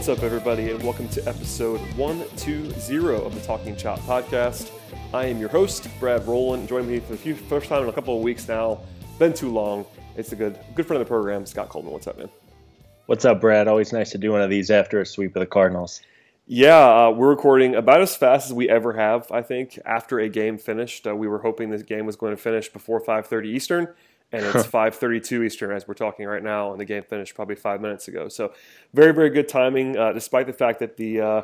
What's up, everybody, and welcome to episode 120 of the Talking Chop podcast. I am your host, Brad Rowland. Joining me for the few, first time in a couple of weeks now. Been too long. It's a good good friend of the program, Scott Coleman. What's up, man? What's up, Brad? Always nice to do one of these after a sweep of the Cardinals. Yeah, uh, we're recording about as fast as we ever have. I think after a game finished, uh, we were hoping this game was going to finish before 5:30 Eastern and it's 5:32 Eastern as we're talking right now, and the game finished probably five minutes ago. So, very, very good timing, uh, despite the fact that the uh,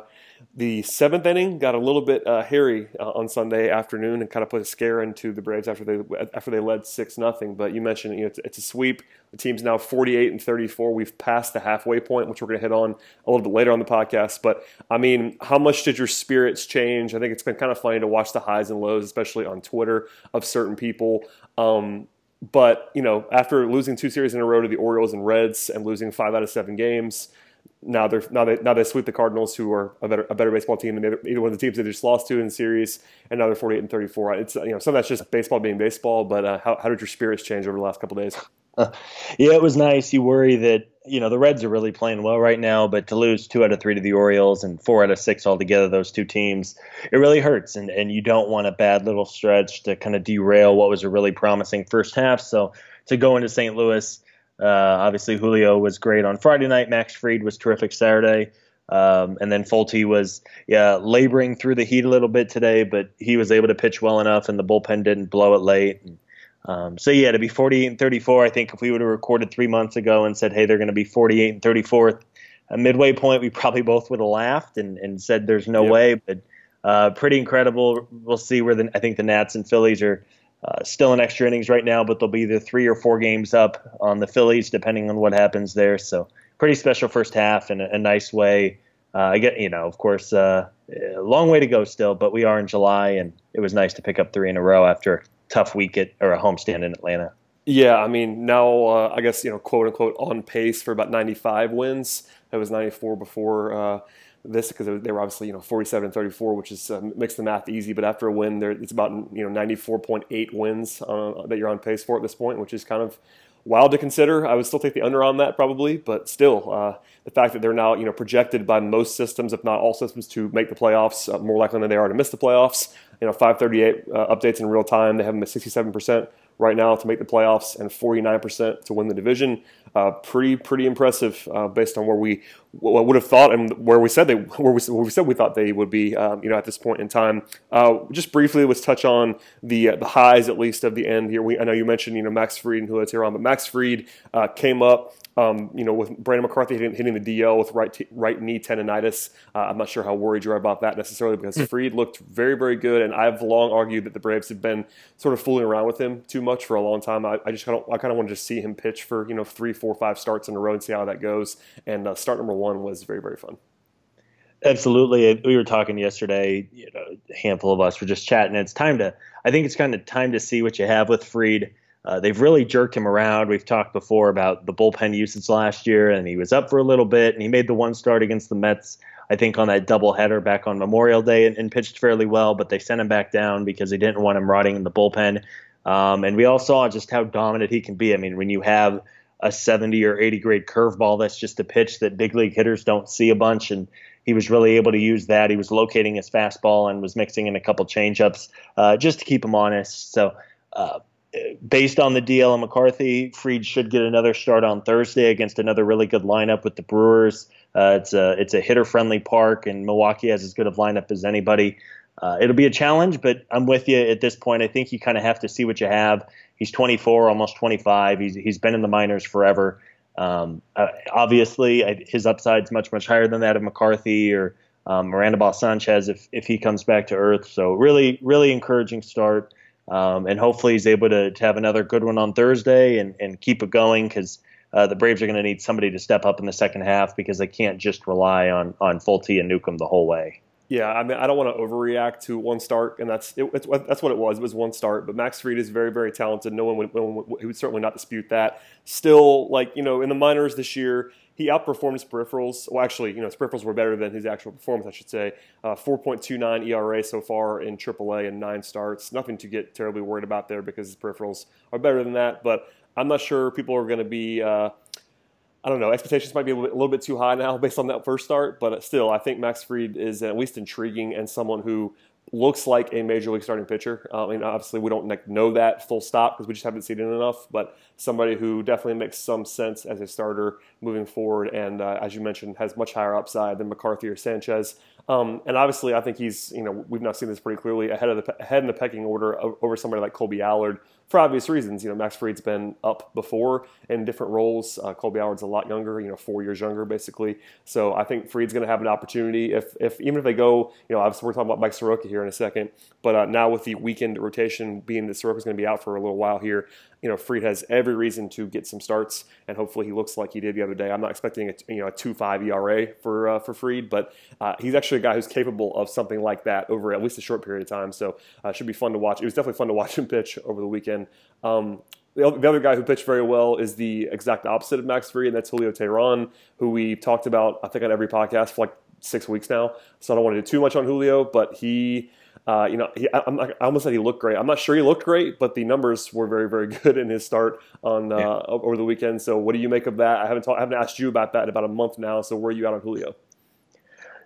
the seventh inning got a little bit uh, hairy uh, on Sunday afternoon and kind of put a scare into the Braves after they after they led six nothing. But you mentioned you know it's, it's, a sweep. The team's now 48 and 34. We've passed the halfway point, which we're going to hit on a little bit later on the podcast. But I mean, how much did your spirits change? I think it's been kind of funny to watch the highs and lows, especially on Twitter, of certain people. Um, but you know, after losing two series in a row to the Orioles and Reds and losing five out of seven games, now they're now they now they sweep the Cardinals, who are a better a better baseball team than either one of the teams they just lost to in the series, and now they're 48 and 34. It's you know some of that's just baseball being baseball. But uh, how how did your spirits change over the last couple days? yeah, it was nice. You worry that you know the Reds are really playing well right now, but to lose two out of three to the Orioles and four out of six altogether, those two teams, it really hurts. And and you don't want a bad little stretch to kind of derail what was a really promising first half. So to go into St. Louis, uh, obviously Julio was great on Friday night. Max Fried was terrific Saturday. Um, and then Folty was, yeah, laboring through the heat a little bit today, but he was able to pitch well enough, and the bullpen didn't blow it late. And, um, so yeah, to be 48 and 34, I think if we would have recorded three months ago and said, hey, they're going to be 48 and 34, a midway point, we probably both would have laughed and, and said there's no yep. way. But uh, pretty incredible. We'll see where the I think the Nats and Phillies are uh, still in extra innings right now, but they'll be either three or four games up on the Phillies depending on what happens there. So pretty special first half in a, a nice way. Uh, I get you know, of course, uh, a long way to go still, but we are in July, and it was nice to pick up three in a row after tough week at or a homestand in Atlanta. Yeah, I mean now uh, I guess you know quote unquote on pace for about 95 wins. It was 94 before uh, this because they were obviously you know 47 and 34, which is uh, makes the math easy. But after a win, there it's about you know 94.8 wins uh, that you're on pace for at this point, which is kind of wild to consider. I would still take the under on that probably, but still, uh, the fact that they're now you know projected by most systems, if not all systems, to make the playoffs, uh, more likely than they are to miss the playoffs you know 538 uh, updates in real time. They have them at 67 percent right now to make the playoffs and 49% to win the division. Uh, pretty pretty impressive uh, based on where we what would have thought and where we said they where we, where we said we thought they would be. Um, you know, at this point in time. Uh, just briefly, let's touch on the uh, the highs at least of the end here. We I know you mentioned you know Max Fried and Julio Teheran, but Max Fried uh, came up. Um, you know, with Brandon McCarthy hitting, hitting the DL with right t- right knee tendonitis, uh, I'm not sure how worried you are about that necessarily because Fried looked very very good, and I've long argued that the Braves have been sort of fooling around with him too much for a long time. I, I just kind of I kind of wanted to see him pitch for you know three, four, five starts in a row and see how that goes. And uh, start number one was very very fun. Absolutely, we were talking yesterday. You know, a handful of us were just chatting. It's time to. I think it's kind of time to see what you have with Fried. Uh, they've really jerked him around. We've talked before about the bullpen usage last year, and he was up for a little bit, and he made the one start against the Mets. I think on that doubleheader back on Memorial Day, and, and pitched fairly well. But they sent him back down because they didn't want him rotting in the bullpen. Um, and we all saw just how dominant he can be. I mean, when you have a 70 or 80 grade curveball, that's just a pitch that big league hitters don't see a bunch. And he was really able to use that. He was locating his fastball and was mixing in a couple changeups uh, just to keep him honest. So, uh, based on the DL and McCarthy, Fried should get another start on Thursday against another really good lineup with the Brewers. Uh, it's a it's a hitter friendly park, and Milwaukee has as good of lineup as anybody. Uh, it'll be a challenge, but I'm with you at this point. I think you kind of have to see what you have. He's 24, almost 25. He's he's been in the minors forever. Um, uh, obviously, I, his upside's much much higher than that of McCarthy or um, Miranda Sanchez if if he comes back to earth. So really really encouraging start, um, and hopefully he's able to, to have another good one on Thursday and and keep it going because. Uh, the Braves are going to need somebody to step up in the second half because they can't just rely on on Folty and Newcomb the whole way. Yeah, I mean, I don't want to overreact to one start, and that's it, that's what it was. It was one start, but Max Fried is very, very talented. No one would, no one would, he would certainly not dispute that. Still, like you know, in the minors this year, he outperformed his peripherals. Well, actually, you know, his peripherals were better than his actual performance, I should say. Uh, 4.29 ERA so far in AAA and nine starts. Nothing to get terribly worried about there because his peripherals are better than that. But I'm not sure people are going to be. Uh, I don't know. Expectations might be a little, bit, a little, bit, too high now based on that first start, but still, I think Max Fried is at least intriguing and someone who looks like a major league starting pitcher. Uh, I mean, obviously, we don't know that full stop because we just haven't seen it enough. But somebody who definitely makes some sense as a starter moving forward, and uh, as you mentioned, has much higher upside than McCarthy or Sanchez. Um, and obviously, I think he's you know we've now seen this pretty clearly ahead of the ahead in the pecking order over somebody like Kolby Allard for obvious reasons. You know, Max Fried's been up before in different roles. Uh, Kolby Allard's a lot younger, you know, four years younger basically. So I think Fried's going to have an opportunity if if even if they go, you know, obviously we're talking about Mike Soroka here in a second, but uh, now with the weekend rotation being that Soroka's going to be out for a little while here, you know, Fried has every reason to get some starts, and hopefully he looks like he did the other day. I'm not expecting a you know a two five ERA for uh, for Fried, but uh, he's actually a guy who's capable of something like that over at least a short period of time. So uh, it should be fun to watch. It was definitely fun to watch him pitch over the weekend. Um, the other guy who pitched very well is the exact opposite of Max Fried, and that's Julio Teheran, who we talked about I think on every podcast for like six weeks now. So I don't want to do too much on Julio, but he uh, you know, he, I, I, almost said he looked great. I'm not sure he looked great, but the numbers were very, very good in his start on uh, yeah. over the weekend. So, what do you make of that? I haven't talk, I haven't asked you about that in about a month now. So, where are you at on Julio?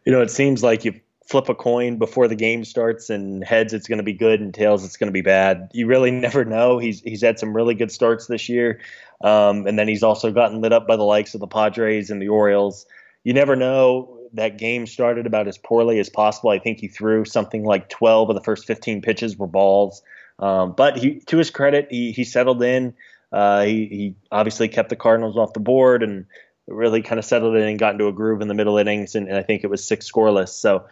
You know, it seems like you flip a coin before the game starts, and heads it's going to be good, and tails it's going to be bad. You really never know. He's he's had some really good starts this year, um, and then he's also gotten lit up by the likes of the Padres and the Orioles. You never know that game started about as poorly as possible. I think he threw something like 12 of the first 15 pitches were balls. Um, but he, to his credit, he, he settled in. Uh, he, he obviously kept the Cardinals off the board and really kind of settled in and got into a groove in the middle innings. And, and I think it was six scoreless. So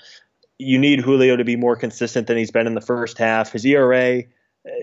you need Julio to be more consistent than he's been in the first half. His ERA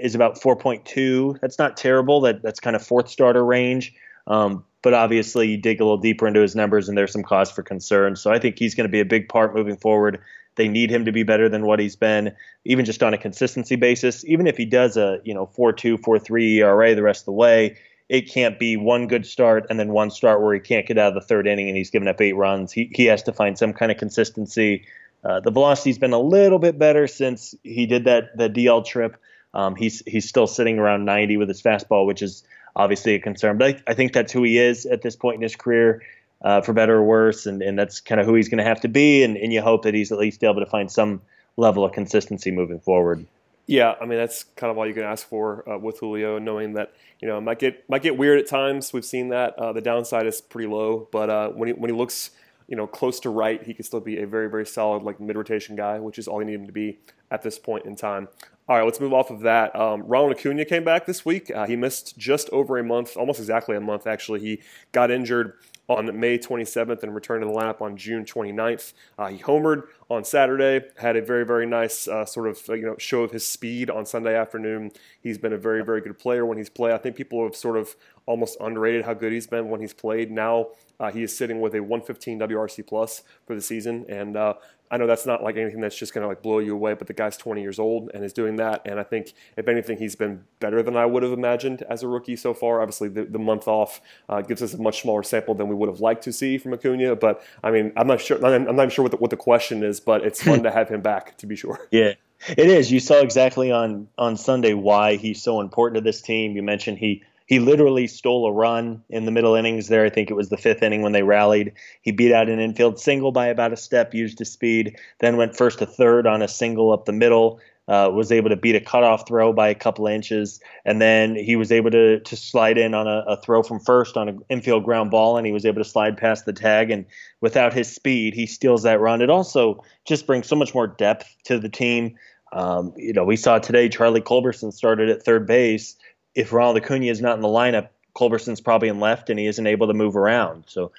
is about 4.2. That's not terrible. That that's kind of fourth starter range. Um, but obviously, you dig a little deeper into his numbers, and there's some cause for concern. So I think he's going to be a big part moving forward. They need him to be better than what he's been, even just on a consistency basis. Even if he does a you know four two four three ERA the rest of the way, it can't be one good start and then one start where he can't get out of the third inning and he's given up eight runs. He he has to find some kind of consistency. Uh, the velocity's been a little bit better since he did that the DL trip. Um, he's he's still sitting around 90 with his fastball, which is obviously a concern. But I, I think that's who he is at this point in his career, uh, for better or worse, and, and that's kind of who he's going to have to be. And, and you hope that he's at least able to find some level of consistency moving forward. Yeah, I mean that's kind of all you can ask for uh, with Julio, knowing that you know might get might get weird at times. We've seen that uh, the downside is pretty low, but uh, when he when he looks you know close to right, he can still be a very very solid like mid rotation guy, which is all you need him to be at this point in time. All right, let's move off of that. Um, Ronald Acuna came back this week. Uh, he missed just over a month, almost exactly a month, actually. He got injured on May 27th and returned to the lineup on June 29th. Uh, he homered on Saturday, had a very, very nice uh, sort of you know show of his speed on Sunday afternoon. He's been a very, very good player when he's played. I think people have sort of almost underrated how good he's been when he's played. Now uh, he is sitting with a 115 WRC plus for the season, and uh, I know that's not like anything that's just going to like blow you away, but the guy's 20 years old and is doing that. And I think, if anything, he's been better than I would have imagined as a rookie so far. Obviously, the, the month off uh, gives us a much smaller sample than we would have liked to see from Acuna. But I mean, I'm not sure. I'm not sure what the, what the question is, but it's fun to have him back to be sure. Yeah. It is. You saw exactly on on Sunday why he's so important to this team. You mentioned he he literally stole a run in the middle innings there. I think it was the fifth inning when they rallied. He beat out an infield single by about a step, used his speed, then went first to third on a single up the middle. Uh, was able to beat a cutoff throw by a couple inches, and then he was able to to slide in on a, a, throw from first on an infield ground ball, and he was able to slide past the tag. And without his speed, he steals that run. It also just brings so much more depth to the team. Um, you know, we saw today Charlie Culberson started at third base if Ronald Acuna is not in the lineup, Culberson's probably in left and he isn't able to move around. So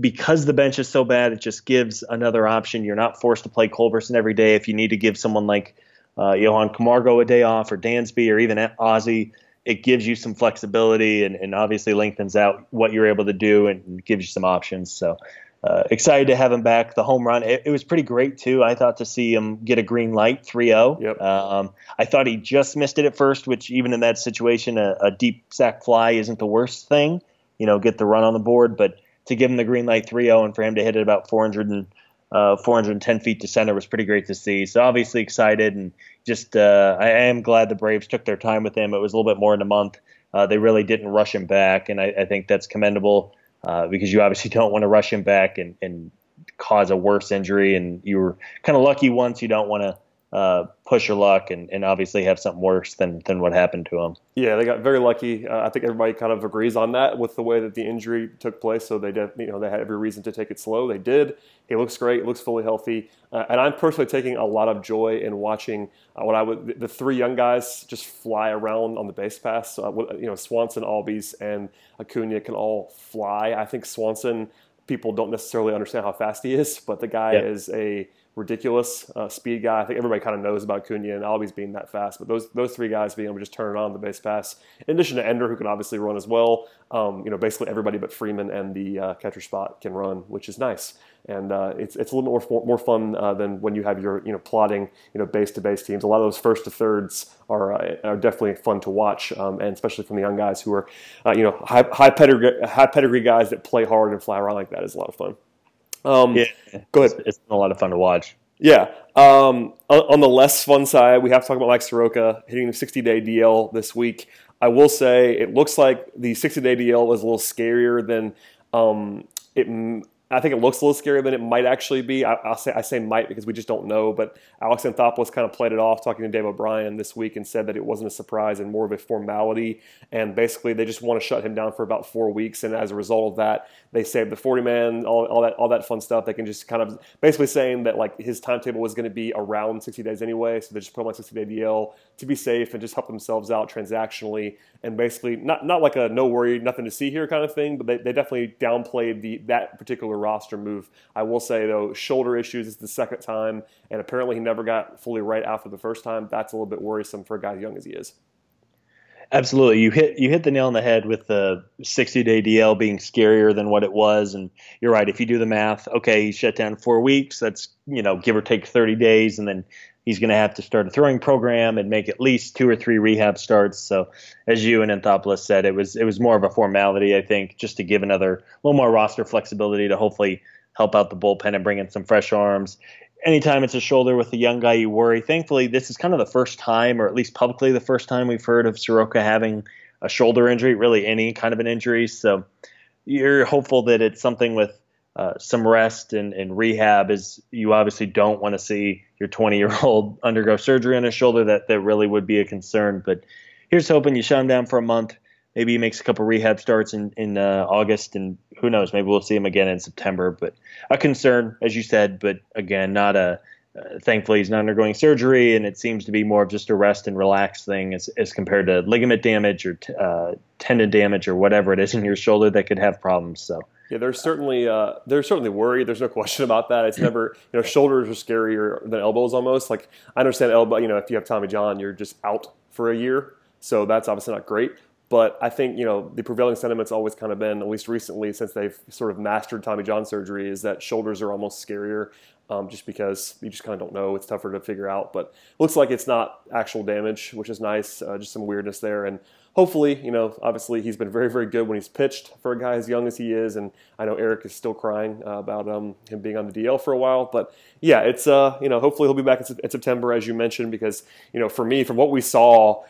because the bench is so bad, it just gives another option. You're not forced to play Culberson every day. If you need to give someone like uh, Johan Camargo a day off or Dansby or even Ozzy, it gives you some flexibility and, and obviously lengthens out what you're able to do and gives you some options. So uh, excited to have him back. The home run, it, it, was pretty great too. I thought to see him get a green light 3 0. Yep. Um, I thought he just missed it at first, which even in that situation, a, a, deep sac fly isn't the worst thing. You know, get the run on the board, but to give him the green light 3 0 and for him to hit it about 400 and, uh, 410 feet to center was pretty great to see. So obviously excited and just uh, I am glad the Braves took their time with him. It was a little bit more in a month. Uh, they really didn't rush him back, and I, I think that's commendable uh, because you obviously don't want to rush him back and, and cause a worse injury. And you were kind of lucky once. You don't want to uh, push your luck and, and obviously have something worse than, than what happened to him. Yeah, they got very lucky. Uh, I think everybody kind of agrees on that with the way that the injury took place. So they did, you know, they had every reason to take it slow. They did. He looks great. Looks fully healthy. Uh, and I'm personally taking a lot of joy in watching uh, what I would the three young guys just fly around on the base pass. Uh, you know, Swanson, Albies, and Acuna can all fly. I think Swanson. People don't necessarily understand how fast he is, but the guy is a ridiculous uh, speed guy. I think everybody kind of knows about Cunha and always being that fast, but those those three guys being able to just turn it on the base pass, in addition to Ender, who can obviously run as well. Um, you know, basically everybody but Freeman and the uh, catcher spot can run, which is nice. And uh, it's it's a little more more fun uh, than when you have your you know plotting you know base to base teams. A lot of those first to thirds are uh, are definitely fun to watch, um, and especially from the young guys who are uh, you know high high pedigree high pedigree guys that play hard and fly around like that is a lot of fun. Um, yeah, go ahead. It's, it's been a lot of fun to watch. Yeah. Um, on the less fun side, we have to talk about Mike Soroka hitting the 60 day DL this week. I will say it looks like the 60 day DL was a little scarier than um, it I think it looks a little scarier than it might actually be. I, will say I say might because we just don't know. But Alex Anthopoulos kind of played it off, talking to Dave O'Brien this week, and said that it wasn't a surprise and more of a formality. And basically, they just want to shut him down for about four weeks. And as a result of that, they saved the 40 man, all, all that, all that fun stuff. They can just kind of basically saying that like his timetable was going to be around 60 days anyway, so they just put him on 60 day DL to be safe and just help themselves out transactionally. And basically, not not like a no worry, nothing to see here kind of thing, but they, they definitely downplayed the that particular roster move. I will say though, shoulder issues is the second time, and apparently he never got fully right after the first time. That's a little bit worrisome for a guy as young as he is. Absolutely, you hit you hit the nail on the head with the 60 day DL being scarier than what it was, and you're right. If you do the math, okay, he shut down four weeks. That's you know give or take 30 days, and then he's going to have to start a throwing program and make at least two or three rehab starts. So, as you and Anthopoulos said, it was it was more of a formality, I think, just to give another a little more roster flexibility to hopefully help out the bullpen and bring in some fresh arms. Anytime it's a shoulder with a young guy, you worry. Thankfully, this is kind of the first time, or at least publicly, the first time we've heard of Soroka having a shoulder injury, really any kind of an injury. So, you're hopeful that it's something with uh, some rest and, and rehab is you obviously don't want to see your 20 year old undergo surgery on his shoulder. That, that really would be a concern. But here's hoping you shut him down for a month. Maybe he makes a couple rehab starts in, in uh, august and who knows maybe we'll see him again in september. But a concern as you said but again not a uh, thankfully he's not undergoing surgery and it seems to be more of just a rest and relax thing as, as compared to ligament damage or t- uh, tendon damage or whatever it is in your shoulder that could have problems. So yeah, there's certainly uh, there's certainly worry. There's no question about that. It's never you know shoulders are scarier than elbows almost. Like I understand elbow. You know, if you have Tommy John, you're just out for a year, so that's obviously not great. But I think you know the prevailing sentiment's always kind of been, at least recently, since they've sort of mastered Tommy John surgery, is that shoulders are almost scarier, um, just because you just kind of don't know. It's tougher to figure out. But looks like it's not actual damage, which is nice. Uh, just some weirdness there, and hopefully, you know, obviously he's been very, very good when he's pitched for a guy as young as he is, and I know Eric is still crying uh, about um, him being on the DL for a while. But yeah, it's uh, you know, hopefully he'll be back in, in September, as you mentioned, because you know, for me, from what we saw.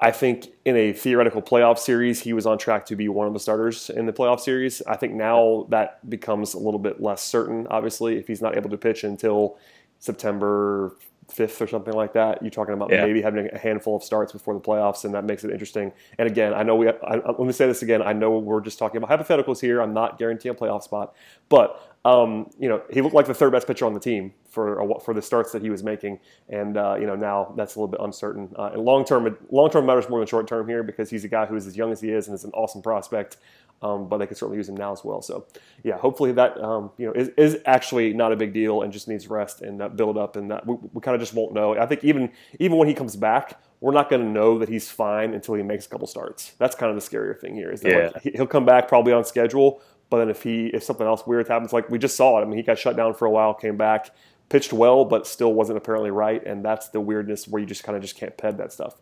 I think in a theoretical playoff series, he was on track to be one of the starters in the playoff series. I think now that becomes a little bit less certain, obviously, if he's not able to pitch until September fifth or something like that. You're talking about yeah. maybe having a handful of starts before the playoffs, and that makes it interesting. And again, I know we. I, let me say this again. I know we're just talking about hypotheticals here. I'm not guaranteeing a playoff spot, but um, you know, he looked like the third best pitcher on the team for a, for the starts that he was making, and uh, you know now that's a little bit uncertain. Uh, and long term, long term matters more than short term here because he's a guy who is as young as he is and is an awesome prospect. Um, but they could certainly use him now as well. So, yeah, hopefully that um, you know is, is, actually not a big deal and just needs rest and that build up, and that we, we kind of just won't know. I think even even when he comes back, we're not going to know that he's fine until he makes a couple starts. That's kind of the scarier thing here. Is that yeah. like, he'll come back probably on schedule, but then if he if something else weird happens, like we just saw it. I mean, he got shut down for a while, came back, pitched well, but still wasn't apparently right, and that's the weirdness where you just kind of just can't ped that stuff.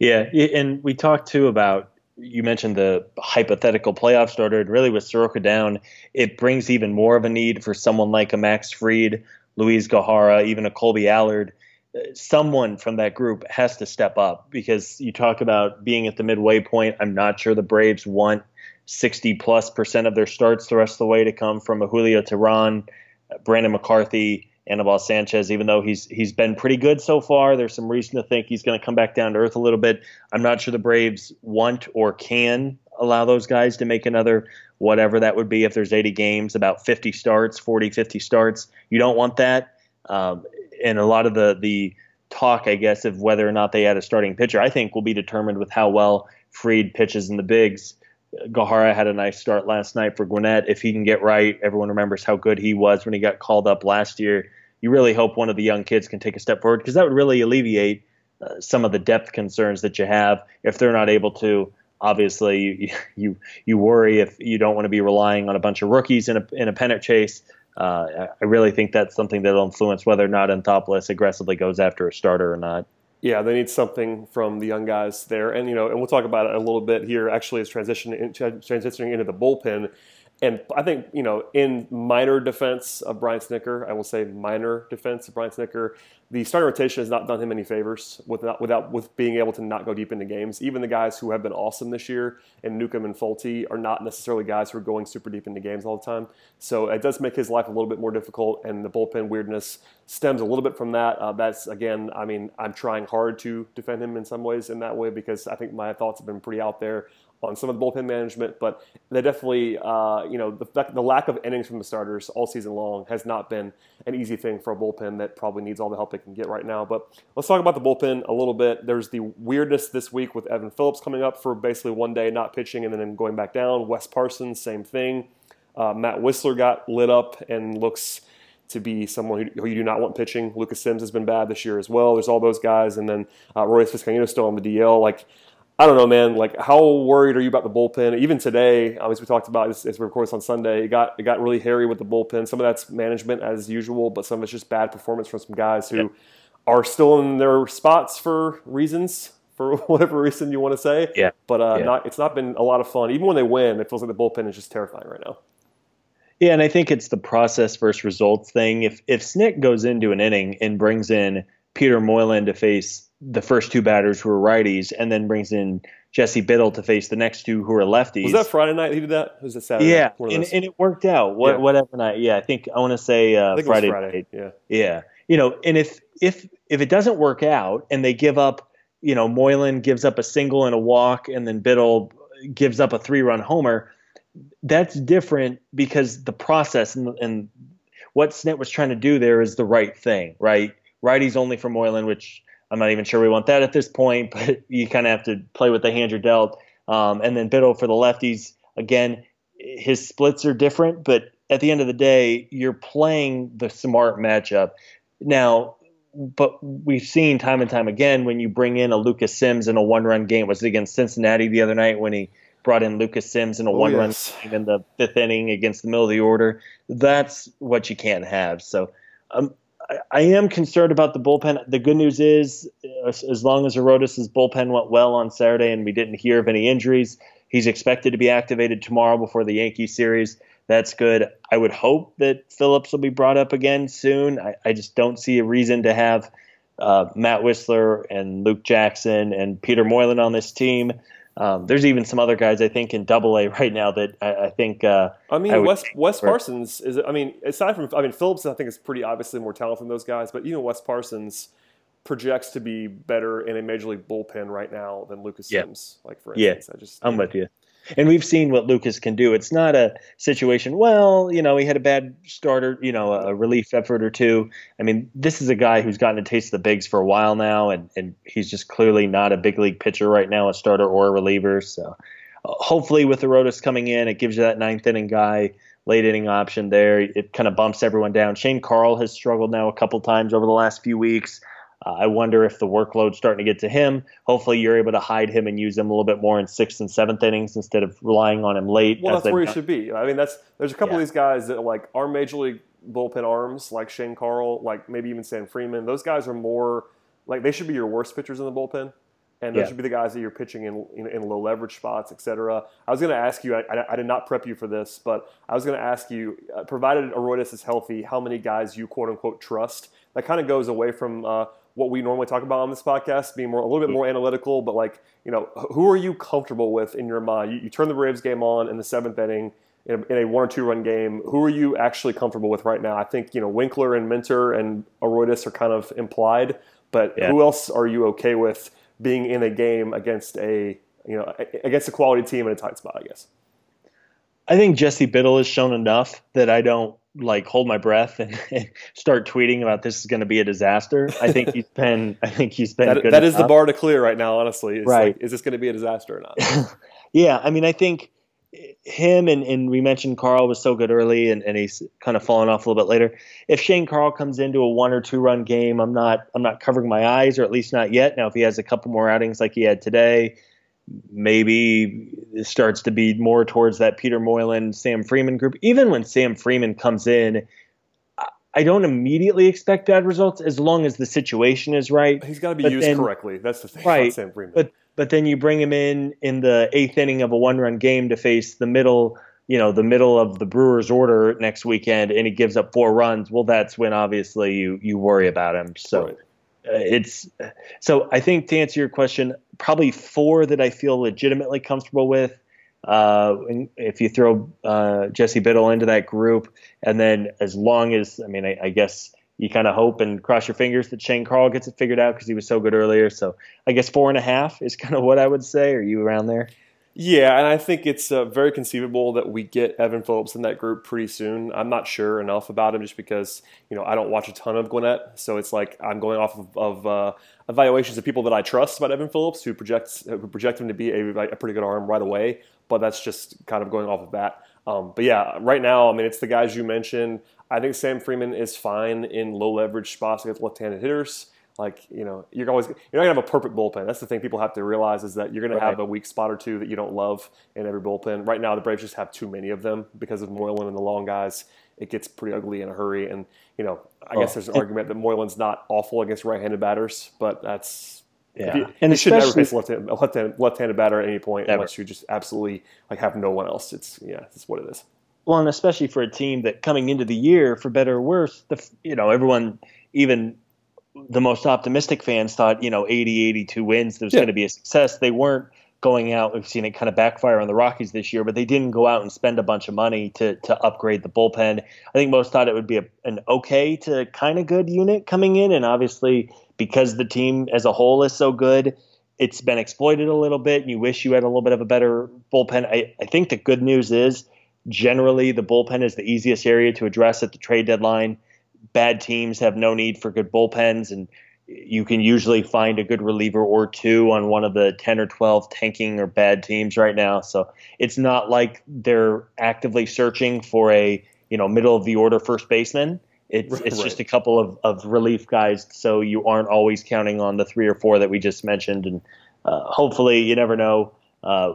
Yeah, and we talked too about you mentioned the hypothetical playoff starter, and really with Soroka down, it brings even more of a need for someone like a Max Fried, Luis Gohara, even a Kolby Allard. Uh, someone from that group has to step up because you talk about being at the midway point. I'm not sure the Braves want 60 plus percent of their starts the rest of the way to come from a Julio Teheran, Brandon McCarthy, Anibal Sanchez, even though he's he's been pretty good so far, there's some reason to think he's going to come back down to earth a little bit. I'm not sure the Braves want or can allow those guys to make another whatever that would be if there's 80 games, about 50 starts, 40, 50 starts. You don't want that. Um, and a lot of the the talk, I guess, of whether or not they had a starting pitcher, I think will be determined with how well Fried pitches in the bigs. Gohara had a nice start last night for Gwinnett. If he can get right, everyone remembers how good he was when he got called up last year. You really hope one of the young kids can take a step forward because that would really alleviate uh, some of the depth concerns that you have if they're not able to. Obviously, you you, you worry if you don't want to be relying on a bunch of rookies in a in a pennant chase. Uh, I really think that's something that'll influence whether or not Anthopoulos aggressively goes after a starter or not. Yeah, they need something from the young guys there, and you know, and we'll talk about it a little bit here. Actually, is transitioning transitioning into the bullpen, and I think, you know, in minor defense of Brian Snitker, I will say minor defense of Brian Snitker, the starting rotation has not done him any favors without, without with being able to not go deep into games. Even the guys who have been awesome this year, and Newcomb and Folty, are not necessarily guys who are going super deep into games all the time. So it does make his life a little bit more difficult, and the bullpen weirdness stems a little bit from that. Uh, that's, again, I mean, I'm trying hard to defend him in some ways in that way because I think my thoughts have been pretty out there on some of the bullpen management, but they definitely, uh, you know, the, the lack of innings from the starters all season long has not been an easy thing for a bullpen that probably needs all the help it can get right now. But let's talk about the bullpen a little bit. There's the weirdness this week with Evan Phillips coming up for basically one day not pitching and then going back down. Wes Parsons, same thing. Uh, Matt Wisler got lit up and looks to be someone who, you do not want pitching. Lucas Sims has been bad this year as well. There's all those guys, and then uh, Roy Vizcaino still on the DL. Like I don't know, man. Like, how worried are you about the bullpen? Even today, as we talked about, as, as we recorded on Sunday, it got it got really hairy with the bullpen. Some of that's management as usual, but some of it's just bad performance from some guys who yep. are still in their spots for reasons, for whatever reason you want to say. Yeah. But uh, yeah. not it's not been a lot of fun. Even when they win, it feels like the bullpen is just terrifying right now. Yeah, and I think it's the process versus results thing. If if Snit goes into an inning and brings in Peter Moylan to face the first two batters who are righties, and then brings in Jesse Biddle to face the next two who are lefties. Was that Friday night he did that? was it Saturday? Yeah, and, and, it worked out. What, yeah. Whatever night. Yeah, I think I want to say uh, Friday. Friday. Yeah. Yeah. You know, and if if if it doesn't work out and they give up, you know, Moylan gives up a single and a walk, and then Biddle gives up a three-run homer. That's different because the process and, and what Snit was trying to do there is the right thing, right? Righties only for Moylan, which I'm not even sure we want that at this point, but you kind of have to play with the hand you're dealt. Um, and then Biddle for the lefties, again, his splits are different, but at the end of the day, you're playing the smart matchup. Now, but we've seen time and time again when you bring in a Lucas Sims in a one run game. Was it against Cincinnati the other night when he brought in Lucas Sims in a one run yes. game in the fifth inning against the middle of the order? That's what you can't have. So um, I am concerned about the bullpen. The good news is, as long as Arodys' bullpen went well on Saturday and we didn't hear of any injuries, he's expected to be activated tomorrow before the Yankee series. That's good. I would hope that Phillips will be brought up again soon. I, I just don't see a reason to have uh, Matt Wisler and Luke Jackson and Peter Moylan on this team. Um, there's even some other guys I think in Double A right now that I, I think. Uh, I mean, I Wes Wes Parsons is. I mean, aside from I mean Phillips, I think is pretty obviously more talented than those guys. But you know, Wes Parsons projects to be better in a major league bullpen right now than Lucas yeah. Sims. Like for instance, yeah. I just I'm with you. And we've seen what Lucas can do. It's not a situation, well, you know, he had a bad starter, you know, a relief effort or two. I mean, this is a guy who's gotten a taste of the bigs for a while now, and, and he's just clearly not a big league pitcher right now, a starter or a reliever. So uh, hopefully with Arodys coming in, it gives you that ninth inning guy, late inning option there. It kind of bumps everyone down. Shane Carle has struggled now a couple times over the last few weeks. Uh, I wonder if the workload's starting to get to him. Hopefully, you're able to hide him and use him a little bit more in sixth and seventh innings instead of relying on him late. Well, that's where he should be. I mean, that's there's a couple yeah. of these guys that like are major league bullpen arms, like Shane Carle, like maybe even Sam Freeman. Those guys are more like they should be your worst pitchers in the bullpen. And those yeah. should be the guys that you're pitching in, in, in low leverage spots, et cetera. I was going to ask you, I, I, I, did not prep you for this, but I was going to ask you, uh, provided Arodys is healthy, how many guys you quote unquote trust? That kind of goes away from uh, what we normally talk about on this podcast, being more a little bit mm-hmm. more analytical. But like, you know, who are you comfortable with in your mind? You, you turn the Braves game on in the seventh inning in a, in a, one or two run game. Who are you actually comfortable with right now? I think you know Winkler and Minter and Arodys are kind of implied, but yeah. who else are you okay with being in a game against a you know against a quality team in a tight spot? I guess. I think Jesse Biddle has shown enough that I don't like hold my breath and, and start tweeting about this is going to be a disaster. I think he's been. I think he's been. that, good that is the bar to clear right now. Honestly, it's right? Like, is this going to be a disaster or not? yeah, I mean, I think him and, and we mentioned Carle was so good early and, and he's kind of fallen off a little bit later. If Shane Carle comes into a one or two run game, I'm not I'm not covering my eyes or at least not yet. Now if he has a couple more outings like he had today, maybe it starts to be more towards that Peter Moylan, Sam Freeman group. Even when Sam Freeman comes in, I don't immediately expect bad results as long as the situation is right. He's got to be but used then, correctly. That's the thing right, Sam Freeman. But but then you bring him in in the eighth inning of a one-run game to face the middle, you know, the middle of the Brewers' order next weekend, and he gives up four runs. Well, that's when obviously you you worry about him. So. Right. Uh, it's so I think to answer your question, probably four that I feel legitimately comfortable with. Uh, if you throw uh, Jesse Biddle into that group, and then as long as I mean, I, I guess you kind of hope and cross your fingers that Shane Carle gets it figured out because he was so good earlier. So I guess four and a half is kind of what I would say. Are you around there? Yeah, and I think it's uh, very conceivable that we get Evan Phillips in that group pretty soon. I'm not sure enough about him just because you know I don't watch a ton of Gwinnett, so it's like I'm going off of, of uh, evaluations of people that I trust about Evan Phillips who projects who project him to be a, a, pretty good arm right away. But that's just kind of going off of that. Um, but yeah, right now, I mean, it's the guys you mentioned. I think Sam Freeman is fine in low leverage spots against left-handed hitters. Like you know, you're always you're not gonna have a perfect bullpen. That's the thing people have to realize is that you're gonna right. have a weak spot or two that you don't love in every bullpen. Right now, the Braves just have too many of them because of Moylan and the long guys. It gets pretty ugly in a hurry, and you know, I oh. guess there's an argument that Moylan's not awful against right-handed batters, but that's yeah, you, and you should never face a left-handed, left-handed, left-handed batter at any point unless you just absolutely like have no one else. It's yeah, that's what it is. Well, and especially for a team that coming into the year, for better or worse, the you know everyone, even the most optimistic fans thought you know 80, 82 wins. there's yeah. going to be a success. They weren't going out. We've seen it kind of backfire on the Rockies this year, but they didn't go out and spend a bunch of money to to upgrade the bullpen. I think most thought it would be a, an okay to kind of good unit coming in, and obviously because the team as a whole is so good, it's been exploited a little bit. And you wish you had a little bit of a better bullpen. I, I think the good news is Generally, the bullpen is the easiest area to address at the trade deadline. Bad teams have no need for good bullpens, and you can usually find a good reliever or two on one of the 10 or 12 tanking or bad teams right now. So it's not like they're actively searching for a you know middle of the order first baseman. It's it's just a couple of, of relief guys, so you aren't always counting on the three or four that we just mentioned. And uh, hopefully, you never know. Uh,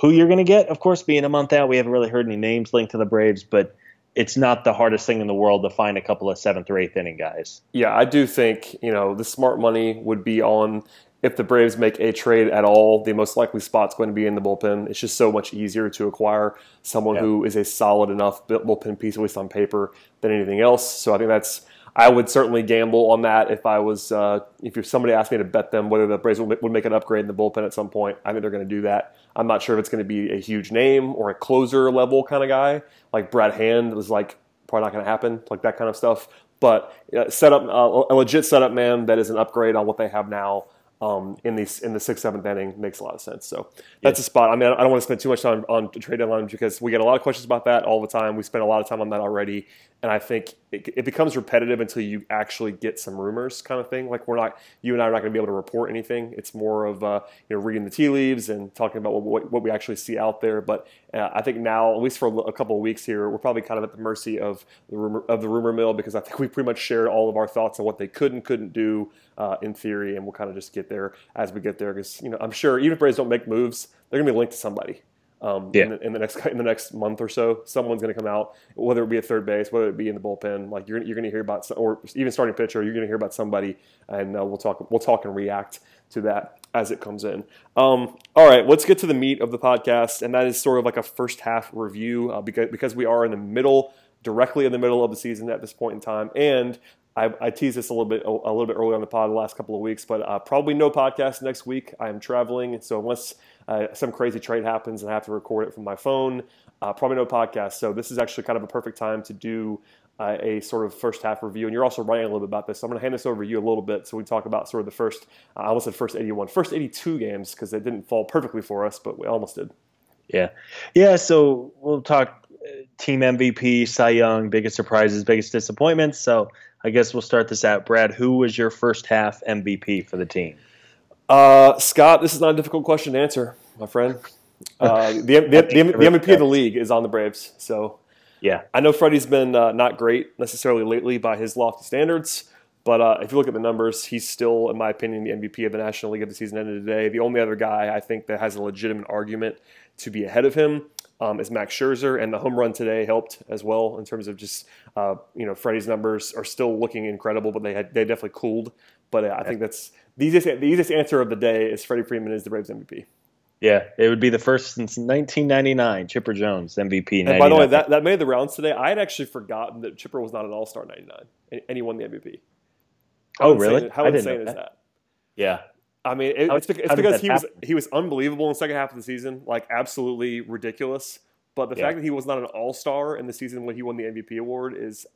who you're going to get. Of course, being a month out, we haven't really heard any names linked to the Braves, but it's not the hardest thing in the world to find a couple of seventh or eighth inning guys. Yeah, I do think you know the smart money would be on if the Braves make a trade at all. The most likely spot's going to be in the bullpen. It's just so much easier to acquire someone yeah. who is a solid enough bullpen piece, at least on paper, than anything else. So I think that's I would certainly gamble on that if I was uh, if somebody asked me to bet them whether the Braves would make an upgrade in the bullpen at some point. I think they're going to do that. I'm not sure if it's going to be a huge name or a closer level kind of guy like Brad Hand was like probably not going to happen like that kind of stuff. But uh, set up uh, a legit setup man that is an upgrade on what they have now um, in the in the sixth seventh inning makes a lot of sense. So that's a spot. I mean, I don't want to spend too much time on trade deadline because we get a lot of questions about that all the time. We spend a lot of time on that already, and I think it, it, becomes repetitive until you actually get some rumors, kind of thing. Like we're not, you and I are not going to be able to report anything. It's more of uh, you know reading the tea leaves and talking about what, what we actually see out there. But uh, I think now, at least for a couple of weeks here, we're probably kind of at the mercy of the rumor of the rumor mill because I think we pretty much shared all of our thoughts on what they could and couldn't do uh, in theory, and we'll kind of just get there as we get there. Because you know, I'm sure even if Braves don't make moves, they're going to be linked to somebody. Um, yeah. in, the, in, the, next in the next month or so, someone's going to come out, whether it be a third base, whether it be in the bullpen. Like you're, you're going to hear about, or even starting pitcher, you're going to hear about somebody, and uh, we'll talk we'll talk and react to that as it comes in. Um, all right, let's get to the meat of the podcast, and that is sort of like a first half review uh, because because we are in the middle, directly in the middle of the season at this point in time, and I, I teased this a little bit a little bit early on the pod the last couple of weeks, but uh, probably no podcast next week. I am traveling, so unless uh, some crazy trade happens and I have to record it from my phone, uh, probably no podcast. So this is actually kind of a perfect time to do uh, a sort of first half review. And you're also writing a little bit about this. So I'm going to hand this over to you a little bit so we talk about sort of the first, uh, I almost said first 81, first 82 games because they didn't fall perfectly for us, but we almost did. Yeah. Yeah. So we'll talk uh, team MVP, Cy Young, biggest surprises, biggest disappointments. So I guess we'll start this out. Brad, who was your first half MVP for the team? Uh, Scott, this is not a difficult question to answer, my friend. Uh, the, the, the, the, MVP of the league is on the Braves. So yeah, I know Freddie's been uh, not great necessarily lately by his lofty standards, but uh, if you look at the numbers, he's still, in my opinion, the MVP of the National League at the season ended today. The only other guy I think that has a legitimate argument to be ahead of him um, is Max Scherzer, and the home run today helped as well in terms of just uh, you know Freddie's numbers are still looking incredible, but they had they definitely cooled. But uh, I think that's the easiest the easiest answer of the day is Freddie Freeman is the Braves MVP. Yeah, it would be the first since 1999. Chipper Jones MVP. And by the way, that, that made the rounds today. I had actually forgotten that Chipper was not an All Star 99, and he won the MVP. How oh, really? How insane is that. that? Yeah, I mean, it, it's, it's because he was he was unbelievable in the second half of the season, like absolutely ridiculous. But the yeah. fact that he was not an All Star in the season when he won the MVP award is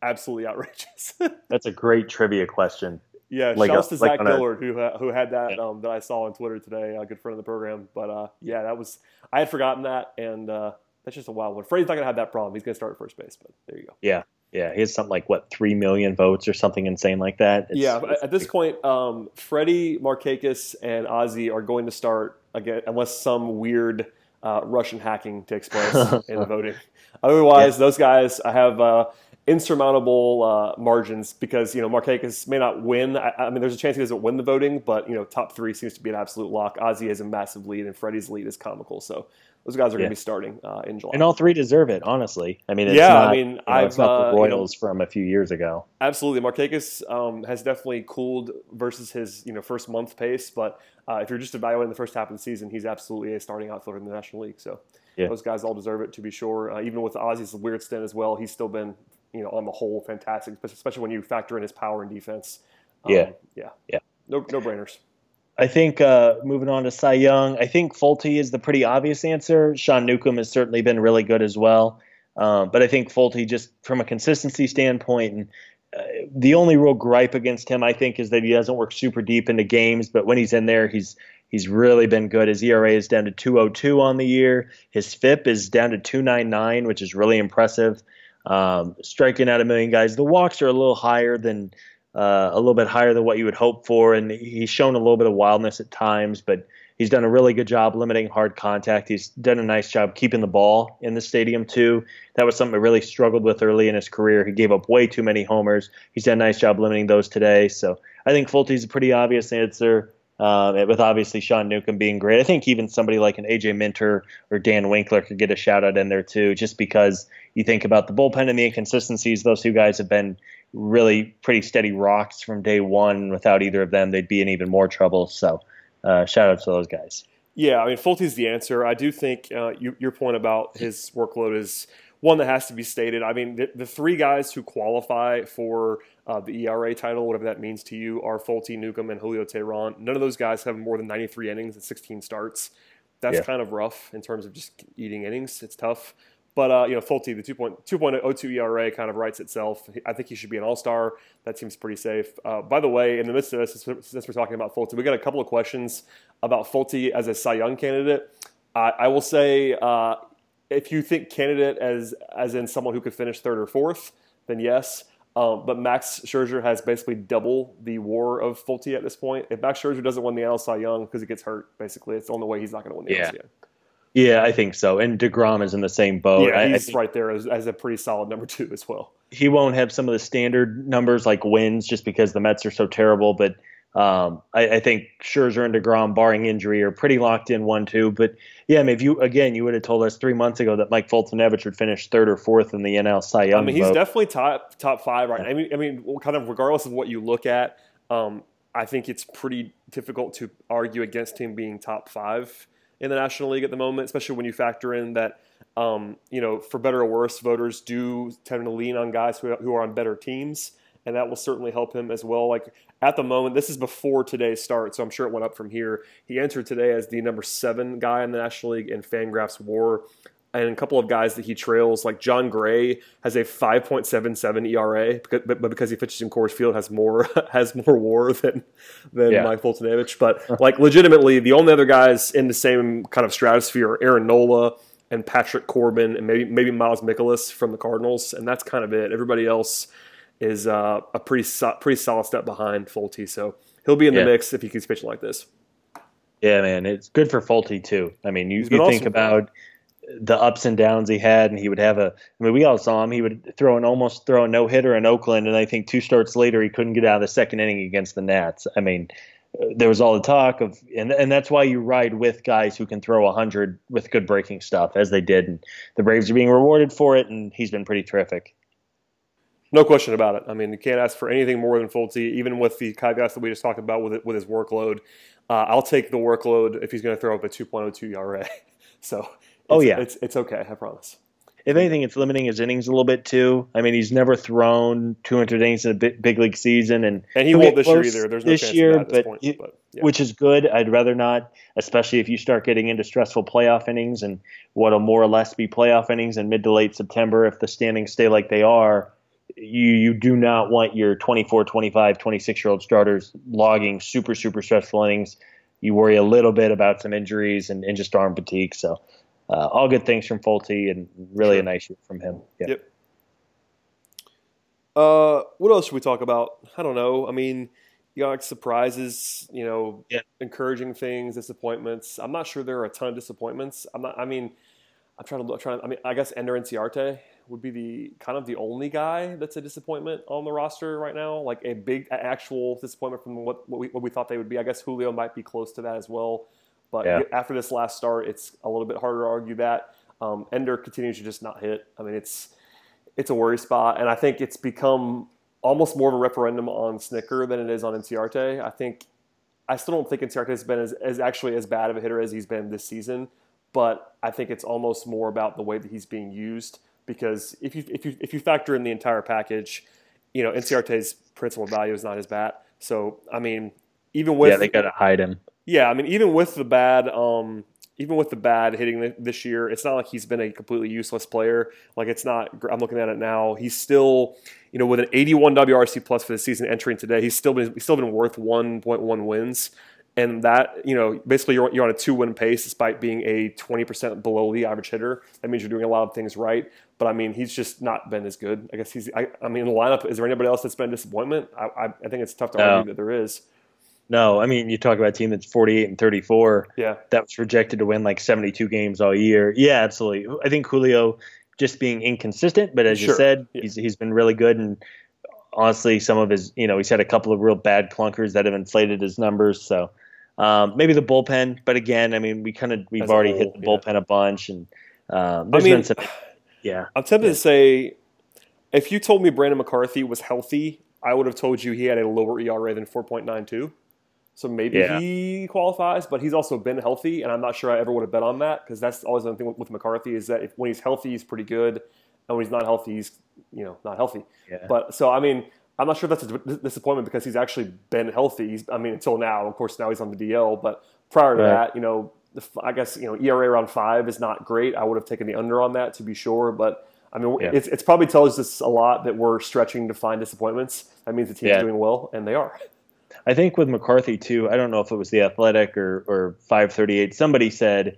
absolutely outrageous. That's a great trivia question. Yeah, like shouts a, to Zach Dillard who who had that yeah. um, that I saw on Twitter today, a good friend of the program. But uh, yeah, that was I had forgotten that, and uh, that's just a wild one. Freddie's not gonna have that problem. He's gonna start at first base, but there you go. Yeah, yeah, he has something like what three million votes or something insane like that. It's, yeah, it's, at this point, um, Freddie, Markakis, and Ozzy are going to start again unless some weird uh, Russian hacking takes place in the voting. Otherwise, yeah. those guys I have uh, insurmountable uh, margins because you know Markakis may not win. I, I, mean, there's a chance he doesn't win the voting, but you know, top three seems to be an absolute lock. Ozzy has a massive lead, and Freddie's lead is comical. So those guys are yeah. going to be starting uh, in July. And all three deserve it, honestly. I mean, yeah, not, I mean, you know, I've not the Royals uh, you know, from a few years ago. Absolutely, Markakis um, has definitely cooled versus his you know first month pace. But uh, if you're just evaluating the first half of the season, he's absolutely a starting outfielder in the National League. So yeah. those guys all deserve it to be sure. Uh, even with Ozzy's weird stint as well, he's still been you know on the whole fantastic, especially when you factor in his power and defense. Um, yeah, yeah, yeah. No, no brainers. I think uh, moving on to Cy Young, I think Folty is the pretty obvious answer. Sean Newcomb has certainly been really good as well. Um, but I think Folty, just from a consistency standpoint, and uh, the only real gripe against him, I think, is that he doesn't work super deep into games. But when he's in there, he's he's really been good. His ERA is down to 202 on the year. His FIP is down to 299, which is really impressive. Um, striking out a million guys. The walks are a little higher than uh, a little bit higher than what you would hope for, and he's shown a little bit of wildness at times, but he's done a really good job limiting hard contact. He's done a nice job keeping the ball in the stadium too. That was something I really struggled with early in his career. He gave up way too many homers. He's done a nice job limiting those today. So I think Folty's a pretty obvious answer. Uh, with obviously Sean Newcomb being great, I think even somebody like an AJ Minter or Dan Winkler could get a shout out in there too, just because you think about the bullpen and the inconsistencies. Those two guys have been really pretty steady rocks from day one. Without either of them, they'd be in even more trouble. So, uh, shout out to those guys. Yeah, I mean, Folty's the answer. I do think uh, you, your point about his workload is one that has to be stated. I mean, the, the three guys who qualify for uh, the ERA title, whatever that means to you, are Folty, Newcomb, and Julio Teheran. None of those guys have more than 93 innings and 16 starts. That's yeah. kind of rough in terms of just eating innings. It's tough. But uh, you know, Folty, the 2.02 ERA kind of writes itself. I think he should be an All Star. That seems pretty safe. Uh, by the way, in the midst of this, since we're talking about Folty, we got a couple of questions about Folty as a Cy Young candidate. I, I will say, uh, if you think candidate as as in someone who could finish third or fourth, then yes. Um, but Max Scherzer has basically double the WAR of Folty at this point. If Max Scherzer doesn't win the NL Cy Young because he gets hurt, basically, it's the only way he's not going to win the yeah. NL Cy Young. Yeah, I think so. And Degrom is in the same boat. Yeah, he's right there as, as, a pretty solid number two as well. He won't have some of the standard numbers like wins just because the Mets are so terrible. But um, I, I, think Scherzer and Degrom, barring injury, are pretty locked in one two. But yeah, I mean, if you again, you would have told us three months ago that Mike Foltynewicz would finish third or fourth in the NL Cy Young. I mean, he's vote. definitely top top five right. I mean, I mean, kind of regardless of what you look at, um, I think it's pretty difficult to argue against him being top five in the National League at the moment, especially when you factor in that, um, you know, for better or worse, voters do tend to lean on guys who, who are on better teams. And that will certainly help him as well. Like at the moment, this is before today's start, so I'm sure it went up from here. He entered today as the number seven guy in the National League in Fangraphs WAR and a couple of guys that he trails, like Jon Gray, has a 5.77 ERA, but, but because he pitches in Coors Field, has more has more WAR than than yeah. Mike Foltynewicz. But like legitimately, the only other guys in the same kind of stratosphere are Aaron Nola and Patrick Corbin, and maybe maybe Miles Mikolas from the Cardinals, and that's kind of it. Everybody else is uh, a pretty so, pretty solid step behind Folty, so he'll be in the yeah. mix if he keeps pitching like this. Yeah, man, it's good for Folty too. I mean, you, you think awesome. about the ups and downs he had, and he would have a. I mean, we all saw him. He would throw an almost throw a no hitter in Oakland, and I think two starts later he couldn't get out of the second inning against the Nats. I mean, there was all the talk of, and and that's why you ride with guys who can throw a hundred with good breaking stuff, as they did, and the Braves are being rewarded for it, and he's been pretty terrific. No question about it. I mean, you can't ask for anything more than Folty, even with the caveats that we just talked about with it, with his workload. Uh, I'll take the workload if he's going to throw up a 2.02 ERA. so oh yeah, it's it's okay. I promise. If anything, it's limiting his innings a little bit too. I mean, he's never thrown 200 innings in a big, big league season, and and he won't this year either. There's no this year, but, point, but yeah. which is good. I'd rather not, especially if you start getting into stressful playoff innings and what'll more or less be playoff innings in mid to late September if the standings stay like they are. You you do not want your 24, 25, 26 year old starters logging super super stressful innings. You worry a little bit about some injuries and, and just arm fatigue. So uh, all good things from Folty and really sure. a nice year from him. Yeah. Yep. Uh, what else should we talk about? I don't know. I mean, you got like surprises, you know, yeah. encouraging things, disappointments. I'm not sure there are a ton of disappointments. I'm not. I mean, I'm trying to. I'm trying. I mean, I guess Ender Inciarte would be the kind of the only guy that's a disappointment on the roster right now. Like a big actual disappointment from what what we, what we thought they would be. I guess Julio might be close to that as well. But yeah. after this last start, it's a little bit harder to argue that. Um, Ender continues to just not hit. I mean, it's it's a worry spot, and I think it's become almost more of a referendum on Snitker than it is on Inciarte. I think I still don't think Inciarte has been as, as actually as bad of a hitter as he's been this season, but I think it's almost more about the way that he's being used. Because if you if you if you factor in the entire package, you know Inciarte's principal value is not his bat. So I mean, even with yeah, they got to hide him. Yeah, I mean, even with the bad, um, even with the bad hitting this year, it's not like he's been a completely useless player. Like it's not. I'm looking at it now. He's still, you know, with an 81 WRC plus for the season entering today, he's still been he's still been worth 1.1 wins, and that you know basically you're you're on a two win pace despite being a 20 percent below the average hitter. That means you're doing a lot of things right. But I mean, he's just not been as good. I guess he's. I, I mean, in the lineup, is there anybody else that's been a disappointment? I, I, I think it's tough to argue that there is. No, I mean you talk about a team that's 48 and 34. Yeah, that was projected to win like 72 games all year. Yeah, absolutely. I think Julio just being inconsistent, but as sure. you said, yeah. he's he's been really good and honestly, some of his you know he's had a couple of real bad clunkers that have inflated his numbers. So um, maybe the bullpen, but again, I mean we kind of we've As already whole, hit the bullpen yeah. a bunch, and um, I mean, some, yeah, I'm tempted yeah. to say if you told me Brandon McCarthy was healthy, I would have told you he had a lower ERA than 4.92. So maybe yeah. he qualifies, but he's also been healthy, and I'm not sure I ever would have bet on that because that's always the thing with McCarthy is that if, when he's healthy, he's pretty good, and when he's not healthy, he's you know not healthy. Yeah. But so I mean, I'm not sure that's a disappointment because he's actually been healthy. He's, I mean, until now, of course, now he's on the DL, but prior to right. that, you know, I guess you know ERA around five is not great. I would have taken the under on that to be sure, but I mean, yeah. it's, it's probably tells us a lot that we're stretching to find disappointments. That means the team's yeah. doing well, and they are. I think with McCarthy too. I don't know if it was the Athletic or or 538. Somebody said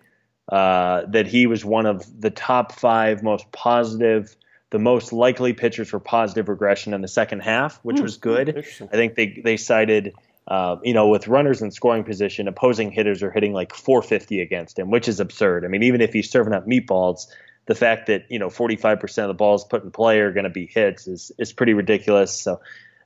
uh, that he was one of the top five most positive, the most likely pitchers for positive regression in the second half, which mm, was good. I think they they cited. Uh, you know, with runners in scoring position, opposing hitters are hitting like 450 against him, which is absurd. I mean, even if he's serving up meatballs, the fact that you know 45% of the balls put in play are going to be hits is is pretty ridiculous. So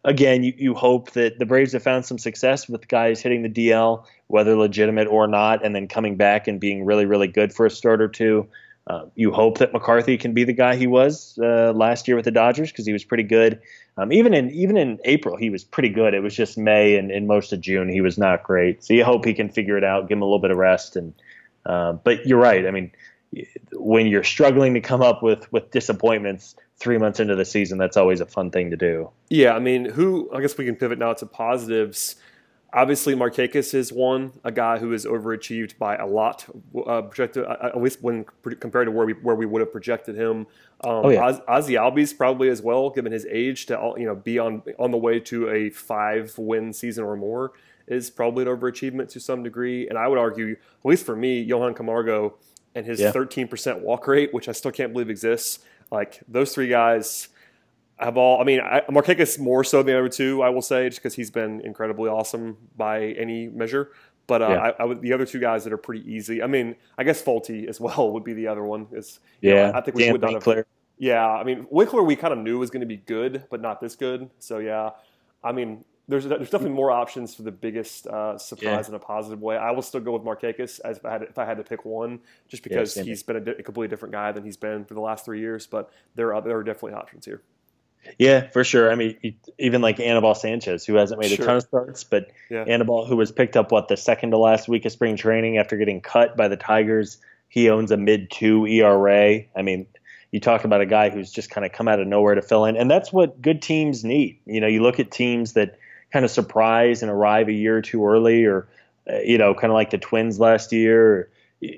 again, you, you hope that the Braves have found some success with guys hitting the DL, whether legitimate or not, and then coming back and being really, really good for a start or two. Uh, you hope that McCarthy can be the guy he was uh, last year with the Dodgers because he was pretty good. Um, even in even in April, he was pretty good. It was just May and, most of June he was not great. So you hope he can figure it out, give him a little bit of rest. And uh, but you're right. I mean, when you're struggling to come up with with disappointments, three months into the season, that's always a fun thing to do. Yeah, I mean, who? I guess we can pivot now to positives. Obviously, Markakis is one, a guy who is overachieved by a lot, uh, projected uh, at least when compared to where we where we would have projected him. Um, oh, yeah. Oz, Ozzy Albies probably as well, given his age, to you know be on on the way to a five win season or more is probably an overachievement to some degree. And I would argue, at least for me, Johan Camargo and his yeah. 13% walk rate, which I still can't believe exists. Like those three guys have all. I mean, I, Markakis more so than the other two, I will say, just because he's been incredibly awesome by any measure. But uh, yeah. I, I would, the other two guys that are pretty easy. I mean, I guess Folty as well would be the other one. Is yeah, know, I think we Dan would not have. Yeah, I mean, Winkler we kind of knew was going to be good, but not this good. So yeah, I mean, there's there's definitely more options for the biggest uh, surprise yeah. in a positive way. I will still go with Markakis as if I had if I had to pick one, just because yeah, he's been a, a, completely different guy than he's been for the last three years. But there are there are definitely options here. Yeah, for sure. I mean, even like Anibal Sanchez, who hasn't made sure. a ton of starts, but yeah. Anibal, who was picked up what the second to last week of spring training after getting cut by the Tigers, he owns a mid two ERA. I mean, you talk about a guy who's just kind of come out of nowhere to fill in, and that's what good teams need. You know, you look at teams that kind of surprise and arrive a year too early, or uh, you know, kind of like the Twins last year.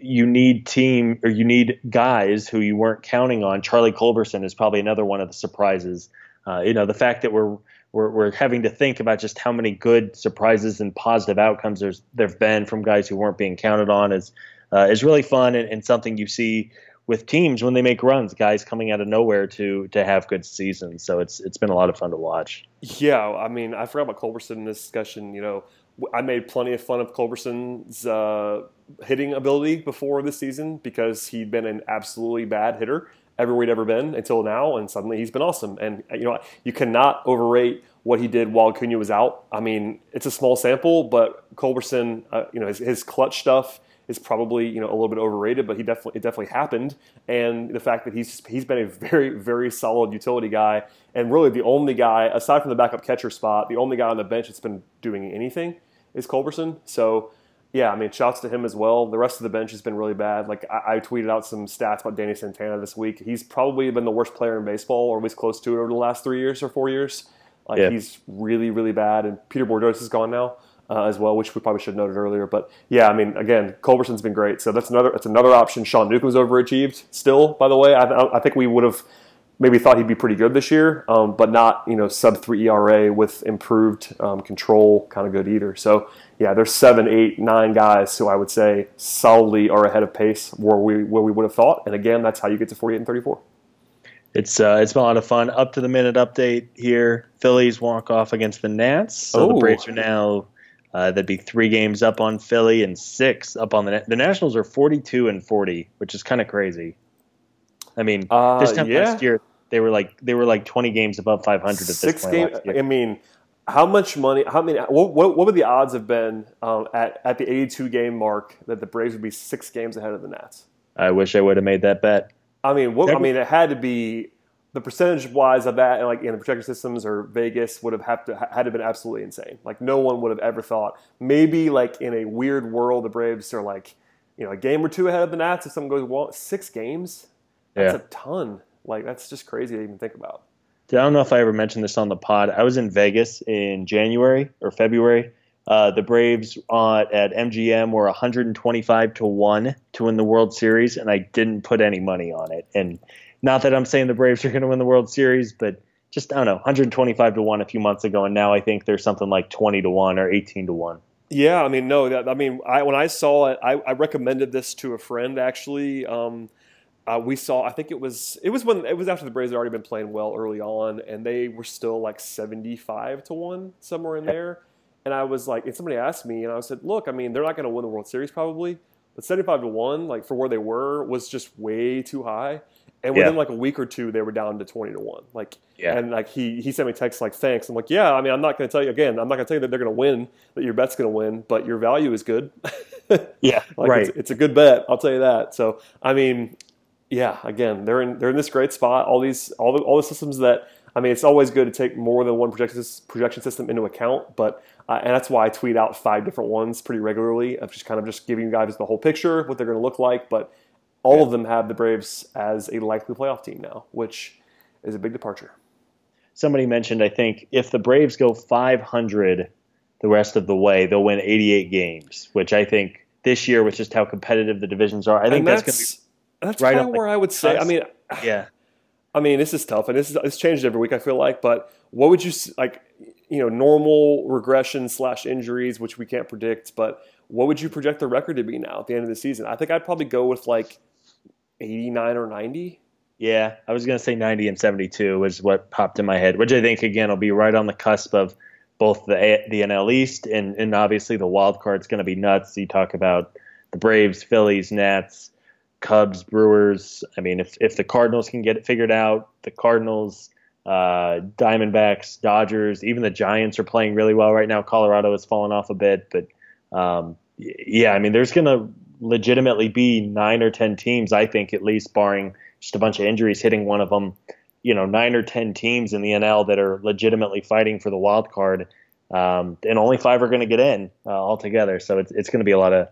You need team or you need guys who you weren't counting on. Charlie Culberson is probably another one of the surprises. Uh, you know, the fact that we're, we're we're having to think about just how many good surprises and positive outcomes there's there've been from guys who weren't being counted on is uh, is really fun and, and something you see with teams when they make runs, guys coming out of nowhere to to have good seasons. So it's it's been a lot of fun to watch. Yeah, I mean, I forgot about Culberson in this discussion. You know, I made plenty of fun of Culberson's uh, hitting ability before this season because he'd been an absolutely bad hitter everywhere he'd ever been until now, and suddenly he's been awesome. And you know, you cannot overrate what he did while Acuna was out. I mean, it's a small sample, but Culberson, uh, you know, his, his clutch stuff is probably you know a little bit overrated, but he definitely it definitely happened. And the fact that he's he's been a very very solid utility guy, and really the only guy aside from the backup catcher spot, the only guy on the bench that's been doing anything is Culberson. So. Yeah, I mean, shouts to him as well. The rest of the bench has been really bad. Like I, I tweeted out some stats about Danny Santana this week. He's probably been the worst player in baseball, or at least close to it, over the last three years or four years. Like yeah. he's really, really bad. And Peter Bourjos is gone now uh, as well, which we probably should have noted earlier. But yeah, I mean, again, Culberson's been great, so that's another that's another option. Sean Newcomb's overachieved still, by the way. I, I think we would have maybe thought he'd be pretty good this year, um, but not you know sub three ERA with improved um, control, kind of good either. So yeah, there's seven, eight, nine guys who I would say solidly are ahead of pace where we where we would have thought. And again, that's how you get to 48 and 34 it's uh, it's been a lot of fun. Up to the minute update here. Phillies walk off against the Nats. So oh. the Braves are now uh, that'd be three games up on Philly and six up on the the Nationals are 42 and 40, which is kind of crazy. I mean, uh, this time yeah. last year they were like they were like 20 games above 500 at this six point. Game, I mean, how much money? How many? What, what, what would the odds have been um, at at the 82 game mark that the Braves would be six games ahead of the Nats? I wish I would have made that bet. I mean, what, I mean, it had to be the percentage wise of that, like in the projection systems or Vegas, would have had to had to been absolutely insane. Like no one would have ever thought. Maybe like in a weird world, the Braves are like, you know, a game or two ahead of the Nats. If someone goes well, six games, that's yeah. a ton. Like that's just crazy to even think about. I don't know if I ever mentioned this on the pod. I was in Vegas in January or February. Uh, the Braves uh, at MGM were 125 to one to win the World Series, and I didn't put any money on it. And not that I'm saying the Braves are going to win the World Series, but just I don't know, 125 to one a few months ago, and now I think there's something like 20 to one or 18 to one. Yeah, I mean, no, that, I mean, I, when I saw it, I, I recommended this to a friend actually. Um, uh, we saw, I think it was, it was when it was after the Braves had already been playing well early on, and they were still like 75 to one somewhere in there. And I was like, and somebody asked me, and I said, look, I mean, they're not going to win the World Series probably, but 75 to one, like for where they were, was just way too high. And within yeah. like a week or two, they were down to twenty to one. Like, yeah. and like he he sent me text like, "Thanks." I'm like, "Yeah." I mean, I'm not going to tell you again. I'm not going to tell you that they're going to win, that your bet's going to win, but your value is good. yeah, like right. It's, it's, a good bet. I'll tell you that. So, I mean, yeah. Again, they're in they're in this great spot. All these all the all the systems that I mean, it's always good to take more than one projection projection system into account, but uh, and that's why I tweet out five different ones pretty regularly of just kind of just giving you guys the whole picture, what they're going to look like, but all yeah. of them have the Braves as a likely playoff team now, which is a big departure. Somebody mentioned, I think, if the Braves go 500 the rest of the way, they'll win 88 games, which I think this year, with just how competitive the divisions are, I think that's, that's going to be that's right kind of where I would say. I mean, yeah. I mean, this is tough, and this is it's changed every week. I feel like, but what would you like? You know, normal regression slash injuries, which we can't predict, but what would you project the record to be now at the end of the season? I think I'd probably go with like 89 or 90. Yeah, I was going to say 90 and 72 was what popped in my head, which I think again will be right on the cusp of both the the NL East and and obviously the wild card is going to be nuts. You talk about the Braves, Phillies, Nats, Cubs, Brewers. I mean, if if the Cardinals can get it figured out, the Cardinals, uh, Diamondbacks, Dodgers, even the Giants are playing really well right now. Colorado has fallen off a bit, but um, yeah, I mean, there's going to legitimately be nine or ten teams, I think, at least barring just a bunch of injuries hitting one of them. You know, nine or ten teams in the NL that are legitimately fighting for the wild card, um, and only five are going to get in uh, altogether. So it's it's going to be a lot of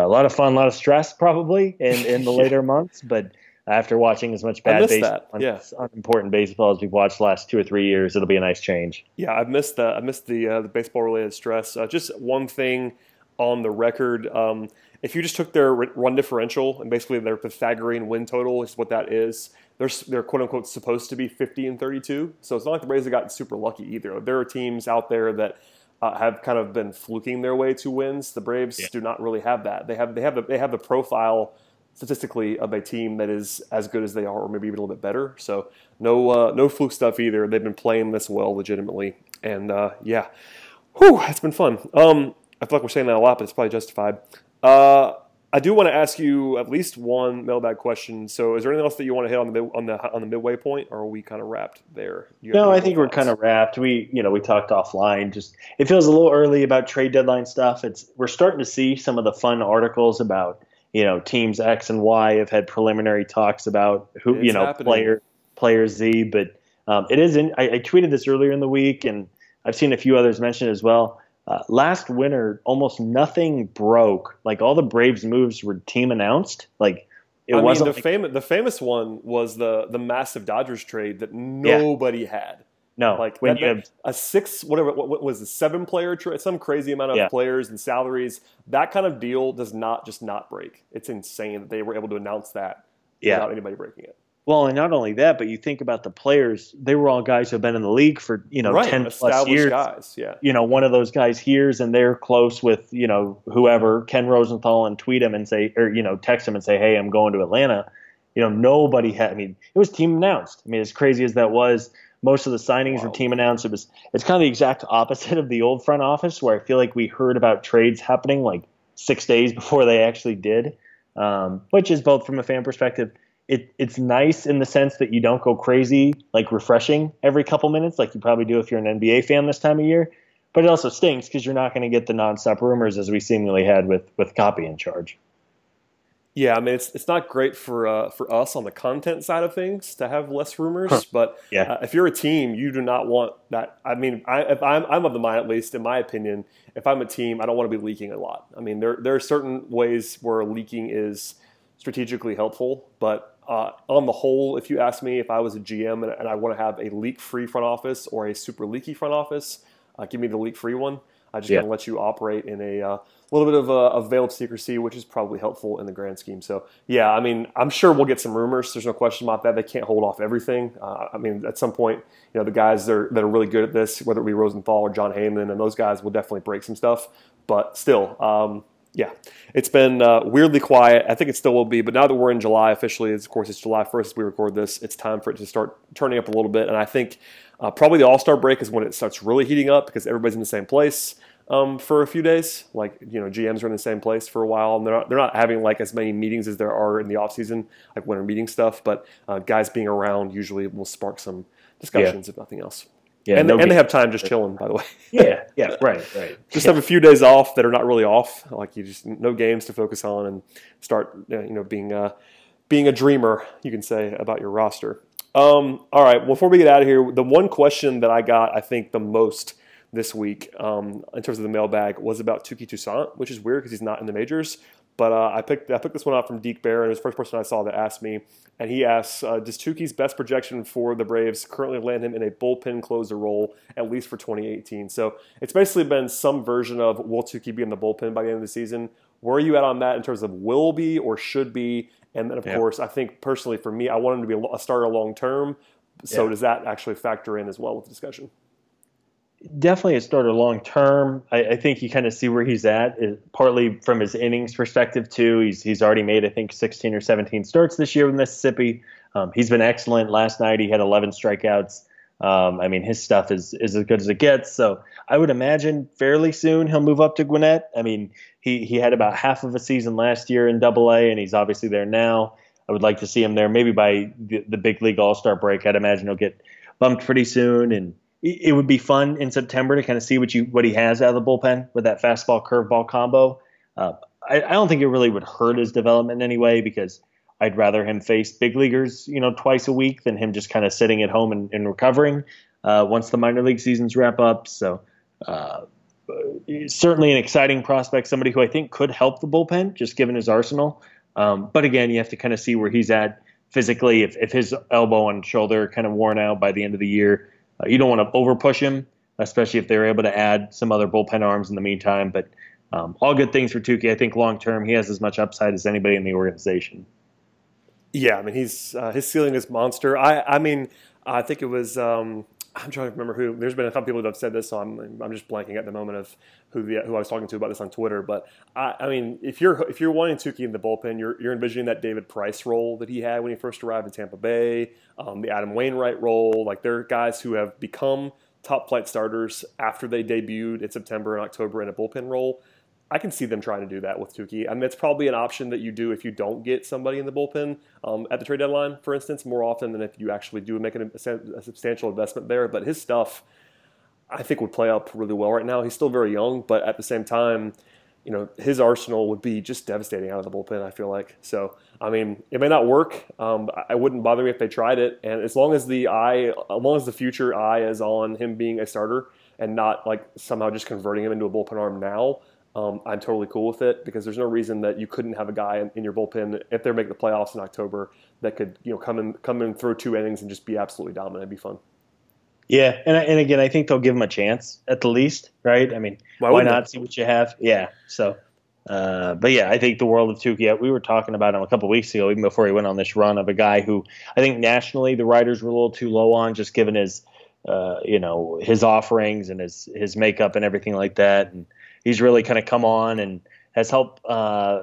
a lot of fun, a lot of stress probably in in the later months, but after watching as much bad baseball, yeah. unimportant baseball as we've watched the last two or three years, it'll be a nice change. Yeah, I've missed the I missed the uh, the baseball related stress. Uh, just one thing on the record. Um, if you just took their run differential and basically their Pythagorean win total is what that is, they're, they're quote unquote supposed to be 50 and 32. So it's not like the Braves have gotten super lucky either. There are teams out there that uh, have kind of been fluking their way to wins. The Braves yeah. do not really have that. They have they have the, they have the profile statistically of a team that is as good as they are, or maybe even a little bit better. So no uh, no fluke stuff either. They've been playing this well legitimately, and uh, yeah, whew, it's been fun. Um, I feel like we're saying that a lot, but it's probably justified. Uh, I do want to ask you at least one mailbag question. So, is there anything else that you want to hit on the on the on the midway point, or are we kind of wrapped there? no, I think we're kind of wrapped. We you know we talked offline. Just it feels a little early about trade deadline stuff. It's we're starting to see some of the fun articles about you know teams X and Y have had preliminary talks about who it's you know happening. player player Z, but um, it is. In, I, I tweeted this earlier in the week, and I've seen a few others mention it as well uh, last winter, almost nothing broke. Like all the Braves moves were team announced. Like it I wasn't mean, the like, famous. The famous one was the the massive Dodgers trade that nobody yeah. had. No, like when that, you have, a six, whatever, what, what was a seven player trade, some crazy amount of yeah. players and salaries. That kind of deal does not just not break. It's insane that they were able to announce that yeah. without anybody breaking it. Well, and not only that, but you think about the players; they were all guys who have been in the league for you know right. ten plus years. Guys, yeah. You know, one of those guys hears and they're close with you know whoever Ken Rosenthal and tweet him and say or you know text him and say, "Hey, I'm going to Atlanta." You know, nobody had. I mean, it was team announced. I mean, as crazy as that was, most of the signings wow. were team announced. It was. It's kind of the exact opposite of the old front office, where I feel like we heard about trades happening like six days before they actually did, um, which is both from a fan perspective it, it's nice in the sense that you don't go crazy, like refreshing every couple minutes, like you probably do if you're an NBA fan this time of year. But it also stinks because you're not going to get the nonstop rumors as we seemingly had with with Coppy in charge. Yeah, I mean it's it's not great for uh, for us on the content side of things to have less rumors, huh. but yeah. Uh, if you're a team, you do not want that. I mean, I, if I'm I'm of the mind, at least in my opinion, if I'm a team, I don't want to be leaking a lot. I mean, there there are certain ways where leaking is strategically helpful, but uh, on the whole, if you ask me if I was a GM and, and I want to have a leak-free front office or a super leaky front office, uh, give me the leak-free one. I just yeah. going to let you operate in a uh, little bit of a, a, veiled secrecy, which is probably helpful in the grand scheme. So, yeah, I mean, I'm sure we'll get some rumors. There's no question about that. They can't hold off everything. Uh, I mean, at some point, you know, the guys that are, that are really good at this, whether it be Rosenthal or Jon Heyman, and those guys will definitely break some stuff. But still, um, yeah, it's been uh, weirdly quiet. I think it still will be, but now that we're in July officially, of course, it's July 1st as we record this. It's time for it to start turning up a little bit, and I think uh, probably the All Star break is when it starts really heating up because everybody's in the same place um, for a few days. Like you know, GMs are in the same place for a while, and they're not, they're not having like as many meetings as there are in the off season, like winter meeting stuff. But uh, guys being around usually will spark some discussions, yeah. if nothing else. Yeah, and, and they have time just chilling, by the way. yeah, yeah, right, right. just yeah. have a few days off that are not really off. Like you just no games to focus on and start, you know, being uh, being a dreamer. You can say about your roster. Um, all right, before we get out of here, the one question that I got, I think, the most this week um, in terms of the mailbag was about Touki Toussaint, which is weird because he's not in the majors. But uh, I picked I picked this one out from Deke Bear, and it was the first person I saw that asked me. And he asks, uh, does Touki's best projection for the Braves currently land him in a bullpen closer role, at least for 2018? So it's basically been some version of will Touki be in the bullpen by the end of the season? Where are you at on that in terms of will be or should be? And then, of yeah. course, I think personally for me, I want him to be a starter long term. So yeah. does that actually factor in as well with the discussion? Definitely a starter long term. I, I, think you kind of see where he's at, partly from his innings perspective too. He's he's already made I think 16 or 17 starts this year with Mississippi. Um, he's been excellent. Last night he had 11 strikeouts. Um, I mean his stuff is is as good as it gets. So I would imagine fairly soon he'll move up to Gwinnett. I mean he he had about half of a season last year in Double A, and he's obviously there now. I would like to see him there maybe by the, the big league All Star break. I'd imagine he'll get bumped pretty soon and it would be fun in September to kind of see what you what he has out of the bullpen with that fastball curveball combo. Uh, I, I, don't think it really would hurt his development in any way because I'd rather him face big leaguers, you know, twice a week than him just kind of sitting at home and, and recovering uh, once the minor league seasons wrap up. So uh, certainly an exciting prospect, somebody who I think could help the bullpen just given his arsenal. Um, but again, you have to kind of see where he's at physically. If, if his elbow and shoulder kind of worn out by the end of the year uh, you don't want to over push him, especially if they're able to add some other bullpen arms in the meantime. But um, all good things for Touki. I think long term he has as much upside as anybody in the organization. Yeah, I mean he's uh, his ceiling is monster. I I mean I think it was um, I'm trying to remember who. There's been a couple people that have said this, so I'm I'm just blanking at the moment of who the, who I was talking to about this on Twitter. But I, I mean, if you're if you're wanting Touki in the bullpen, you're you're envisioning that David Price role that he had when he first arrived in Tampa Bay, um, the Adam Wainwright role. Like they're guys who have become top flight starters after they debuted in September and October in a bullpen role. I can see them trying to do that with Touki. I mean, it's probably an option that you do if you don't get somebody in the bullpen um, at the trade deadline, for instance, more often than if you actually do make a, a, substantial investment there. But his stuff, I think, would play up really well right now. He's still very young, but at the same time, you know, his arsenal would be just devastating out of the bullpen. I feel like so. I mean, it may not work. Um, I wouldn't bother me if they tried it, and as long as the eye, as long as the future eye is on him being a starter and not like somehow just converting him into a bullpen arm now um, I'm totally cool with it because there's no reason that you couldn't have a guy in, in, your bullpen if they're making the playoffs in October that could you know come in come in throw two innings and just be absolutely dominant. It'd be fun. Yeah, and and again, I think they'll give him a chance at the least, right? I mean, why, why not they? see what you have? Yeah, so. Uh, but yeah, I think the world of Touki. We were talking about him a couple weeks ago, even before he went on this run of a guy who I think nationally the writers were a little too low on, just given his, uh, you know, his offerings and his his makeup and everything like that. And he's really kind of come on and has helped uh,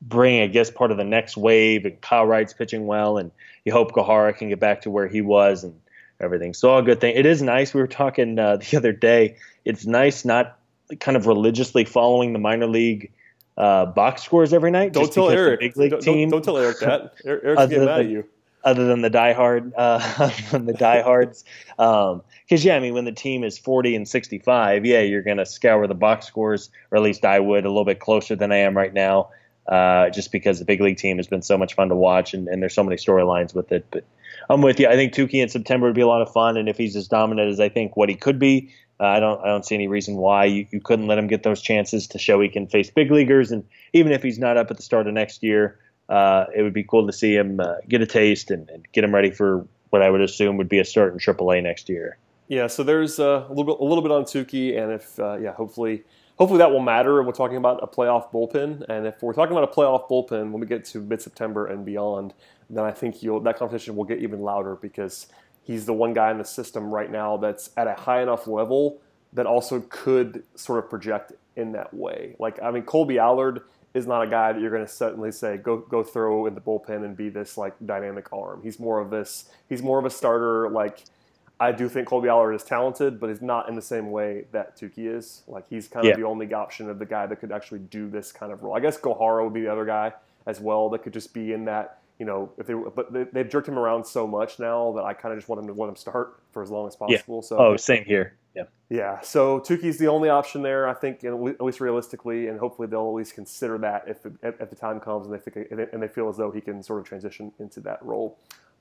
bring, I guess, part of the next wave. And Kyle Wright's pitching well, and you hope Gohara can get back to where he was and everything. So all good thing. It is nice. We were talking uh, the other day. It's nice not kind of religiously following the minor league uh, box scores every night. Don't tell Eric. Don't. Don't, don't, tell Eric that. Eric's getting mad at you other than the diehard, uh, the diehards. Um, because yeah, I mean, when the team is 40 and 65, yeah, you're gonna scour the box scores, or at least I would, a little bit closer than I am right now, uh, just because the big league team has been so much fun to watch, and, and there's so many storylines with it. But I'm with you. I think Touki in September would be a lot of fun, and if he's as dominant as I think what he could be, uh, I don't I don't see any reason why you, you couldn't let him get those chances to show he can face big leaguers, and even if he's not up at the start of next year uh, it would be cool to see him uh, get a taste and, and, get him ready for what I would assume would be a start in AAA next year. Yeah, so there's uh, a little bit, a little bit on Touki, and if uh, yeah, hopefully, hopefully that will matter. And we're talking about a playoff bullpen, and if we're talking about a playoff bullpen when we get to mid-September and beyond, then I think that competition will get even louder because he's the one guy in the system right now that's at a high enough level that also could sort of project in that way. Like I mean, Kolby Allard is not a guy that you're going to suddenly say go go throw in the bullpen and be this like dynamic arm. He's more of this. He's more of a starter. Like I do think Kolby Allard is talented, but he's not in the same way that Touki is. Like he's kind of yeah. the only option of the guy that could actually do this kind of role. I guess Gohara would be the other guy as well that could just be in that. You know, if they but they, have jerked him around so much now that I kind of just want him to let him start for as long as possible. Yeah. So oh, same here. Yeah. Yeah. So Touki's the only option there, I think, at least realistically, and hopefully they'll at least consider that if at, the time comes and they think and they feel as though he can sort of transition into that role.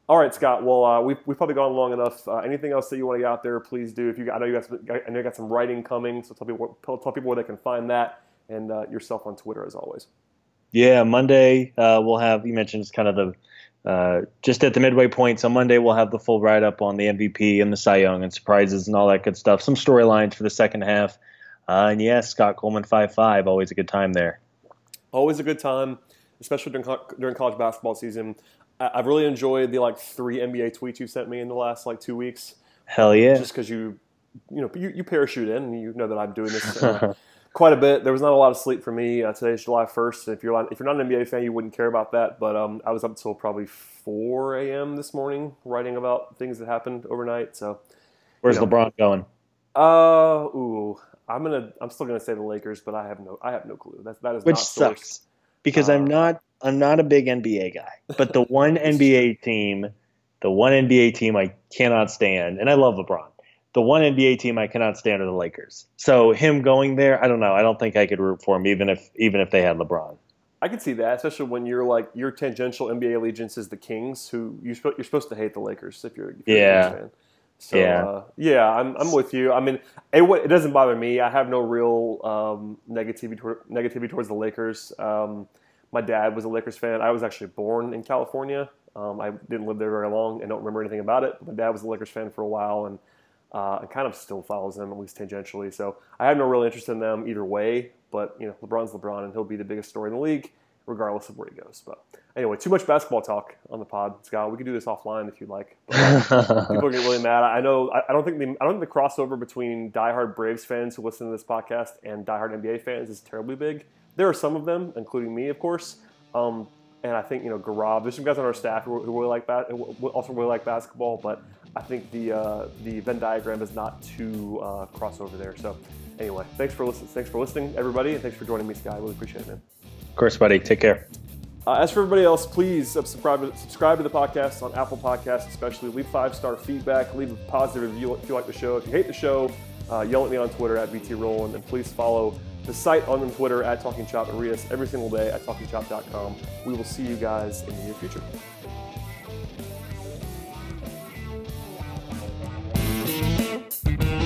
All right, Scott. Well, uh, we've, we've probably gone long enough. Uh, anything else that you want to get out there, please do. If you, I know you got some, I know you got some writing coming, so tell people tell people where they can find that, and uh, yourself on Twitter as always. Yeah, Monday uh, we'll have. You mentioned it's kind of the uh, just at the midway point. So Monday we'll have the full write up on the MVP and the Cy Young and surprises and all that good stuff. Some storylines for the second half. Uh, and yes, Scott Coleman five five. Always a good time there. Always a good time, especially during during college basketball season. I've really enjoyed the like three NBA tweets you sent me in the last like two weeks. Hell yeah! Just because you, you know, you, you, parachute in, and you know that I'm doing this uh, quite a bit. There was not a lot of sleep for me. Uh, today's July 1st. If you're if you're not an NBA fan, you wouldn't care about that. But um, I was up until probably 4 a.m. this morning writing about things that happened overnight. So, where's you know, LeBron going? Uh, ooh, I'm gonna. I'm still gonna say the Lakers, but I have no. I have no clue. That that is which sucks because I'm not. I'm not a big NBA guy, but the one NBA team, the one NBA team I cannot stand, and I love LeBron the one NBA team I cannot stand are the Lakers. So him going there, I don't know. I don't think I could root for him, even if even if they had LeBron. I can see that, especially when you're like your tangential NBA allegiance is the Kings, who you you're supposed to hate the Lakers if you're, if you're yeah. a Kings fan. So yeah, uh, yeah, I'm I'm with you. I mean, it, it doesn't bother me. I have no real um, negativity toward, negativity towards the Lakers. Um, my dad was a Lakers fan. I was actually born in California. Um, I didn't live there very long and don't remember anything about it. But my dad was a Lakers fan for a while, and uh, and kind of still follows them at least tangentially. So I have no real interest in them either way. But you know, LeBron's LeBron, and he'll be the biggest story in the league, regardless of where he goes. But anyway, too much basketball talk on the pod, Scott. We could do this offline if you'd like. people get really mad. I know. I, don't think the I don't think the crossover between diehard Braves fans who listen to this podcast and diehard NBA fans is terribly big. There are some of them, including me, of course. Um, and I think you know Garab. There's some guys on our staff who, who really like that, also really like basketball. But I think the uh, the Venn diagram is not too uh, crossover there. So anyway, thanks for listening. Thanks for listening, everybody, and thanks for joining me, Sky. I really appreciate it, man. Of course, buddy. Take care. Uh, as for everybody else, please subscribe to, subscribe to the podcast on Apple Podcasts, especially. Leave five star feedback. Leave a positive review if you like the show. If you hate the show, uh, yell at me on Twitter at BT Rowland, and please follow the site on Twitter at Talking Chop and read us every single day at TalkingChop.com. We will see you guys in the near future. Podcast.